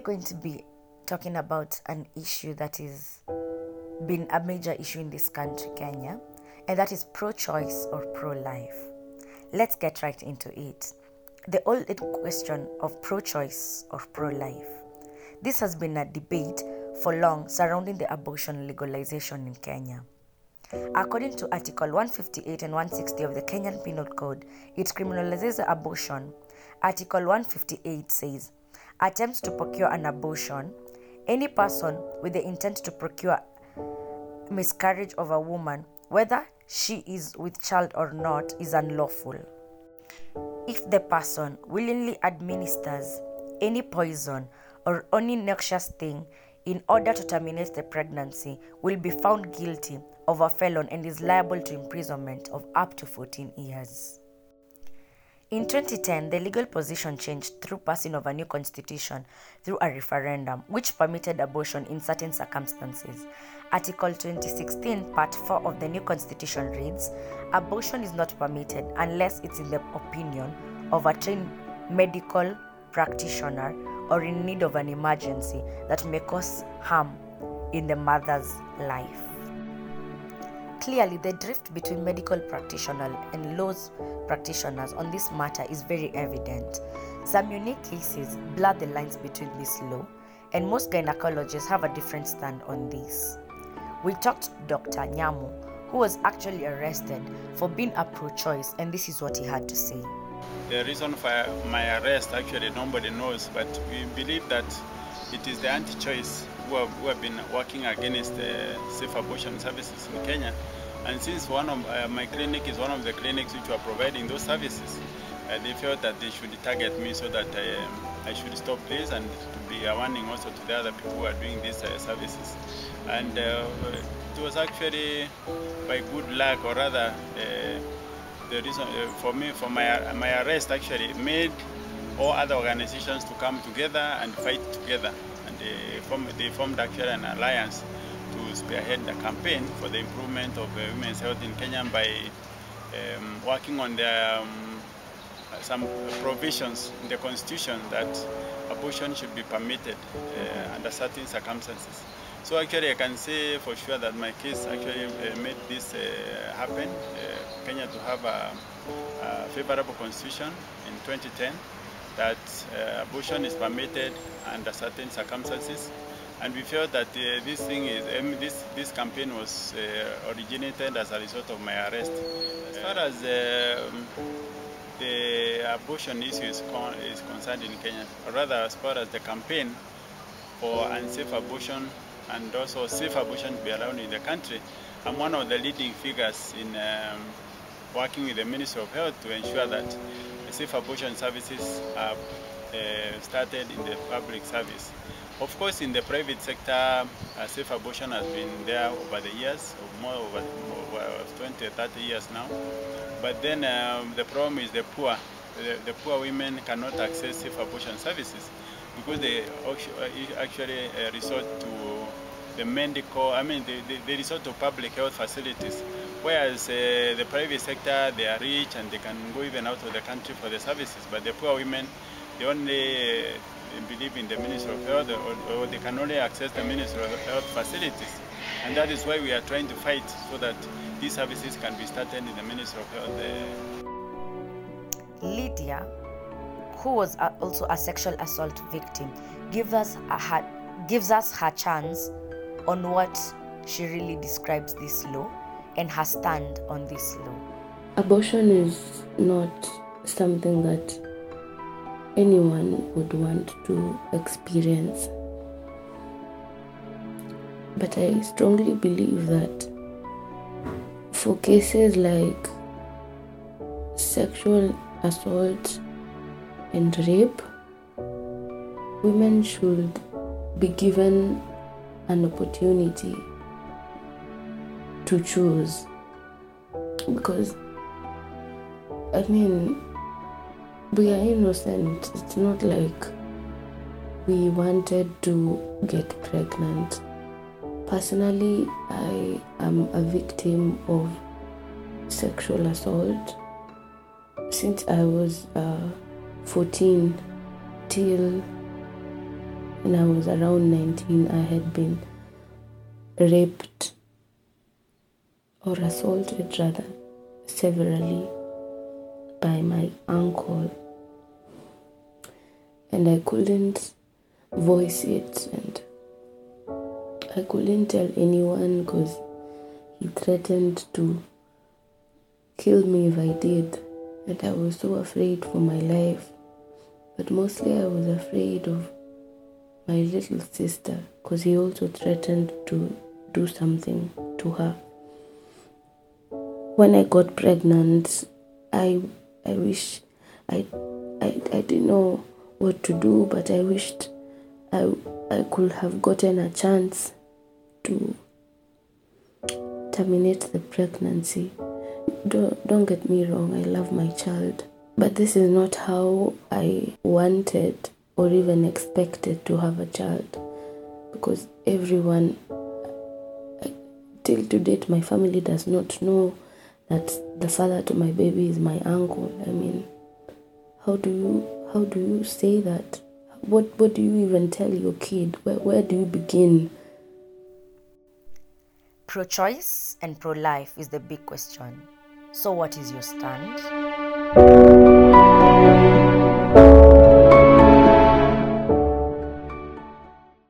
going to be talking about an issue that has been a major issue in this country, Kenya, and that is pro-choice or pro-life. Let's get right into it. The old question of pro-choice or pro-life. This has been a debate for long surrounding the abortion legalization in Kenya. According to Article 158 and 160 of the Kenyan Penal Code, it criminalizes abortion. Article 158 says, attempts to procure an abortion, any person with the intent to procure miscarriage of a woman, whether she is with child or not, is unlawful. If the person willingly administers any poison or any noxious thing in order to terminate the pregnancy, will be found guilty of a felon and is liable to imprisonment of up to 14 years. In 2010, the legal position changed through passing of a new constitution through a referendum, which permitted abortion in certain circumstances. Article 2016, Part 4 of the new constitution reads Abortion is not permitted unless it's in the opinion of a trained medical practitioner or in need of an emergency that may cause harm in the mother's life. Clearly, the drift between medical practitioners and laws practitioners on this matter is very evident. Some unique cases blur the lines between this law, and most gynecologists have a different stand on this. We talked to Dr. Nyamu, who was actually arrested for being a pro choice, and this is what he had to say. The reason for my arrest actually nobody knows, but we believe that it is the anti choice who have, who have been working against uh, safe abortion services in Kenya. And since one of uh, my clinic is one of the clinics which are providing those services, uh, they felt that they should target me so that I, should stop this and to be a warning also to the other people who are doing these uh, services. And uh, it was actually by good luck, or rather, uh, the reason for me for my my arrest actually made all other organizations to come together and fight together, and they formed, actually an alliance to spearhead the campaign for the improvement of uh, women's health in Kenya by um, working on um, some provisions in the constitution that abortion should be permitted uh, under certain circumstances. So actually I can say for sure that my case actually uh, made this uh, happen, uh, Kenya to have a, a, favorable constitution in 2010 that uh, abortion is permitted under certain circumstances and we felt that uh, this thing is um, this this campaign was uh, originated as a result of my arrest. As far as um, the abortion issue is, con is concerned in Kenya, or rather as far as the campaign for unsafe abortion and also safe abortion to be allowed in the country, I'm one of the leading figures in um, working with the Ministry of Health to ensure that safe abortion services are uh, started in the public service. Of course, in the private sector, uh, safe abortion has been there over the years, more over, over 20, 30 years now. But then um, the problem is the poor. The, the, poor women cannot access safe abortion services because they actually uh, resort to the medical, I mean, they, they, they resort to public health facilities. Whereas uh, the private sector, they are rich and they can go even out of the country for the services. But the poor women, they only uh, believe in the Ministry of Health or, or, they can only access the Ministry of Health facilities. And that is why we are trying to fight so that these services can be started in the Ministry of Health. Lydia, who was also a sexual assault victim, gives us, her, gives us her chance on what she really describes this law and her stand on this law. Abortion is not something that anyone would want to experience. But I strongly believe that for cases like sexual assault and rape, women should be given an opportunity to choose. Because, I mean, we are innocent. It's not like we wanted to get pregnant. Personally, I am a victim of sexual assault since I was uh, 14 till when I was around 19, I had been raped or assaulted rather severally by my uncle. And I couldn't voice it and I couldn't tell anyone because he threatened to kill me if I did. And I was so afraid for my life. But mostly I was afraid of my little sister because he also threatened to do something to her when I got pregnant I I wish I I, I didn't know what to do, but I wished I, I could have gotten a chance to terminate the pregnancy. Don't, don't get me wrong, I love my child, but this is not how I wanted or even expected to have a child because everyone, uh, till to date, my family does not know that the father to my baby is my uncle. I mean, how do you how do you say that? What what do you even tell your kid? Where where do you begin? Pro choice and pro life is the big question. So, what is your stand?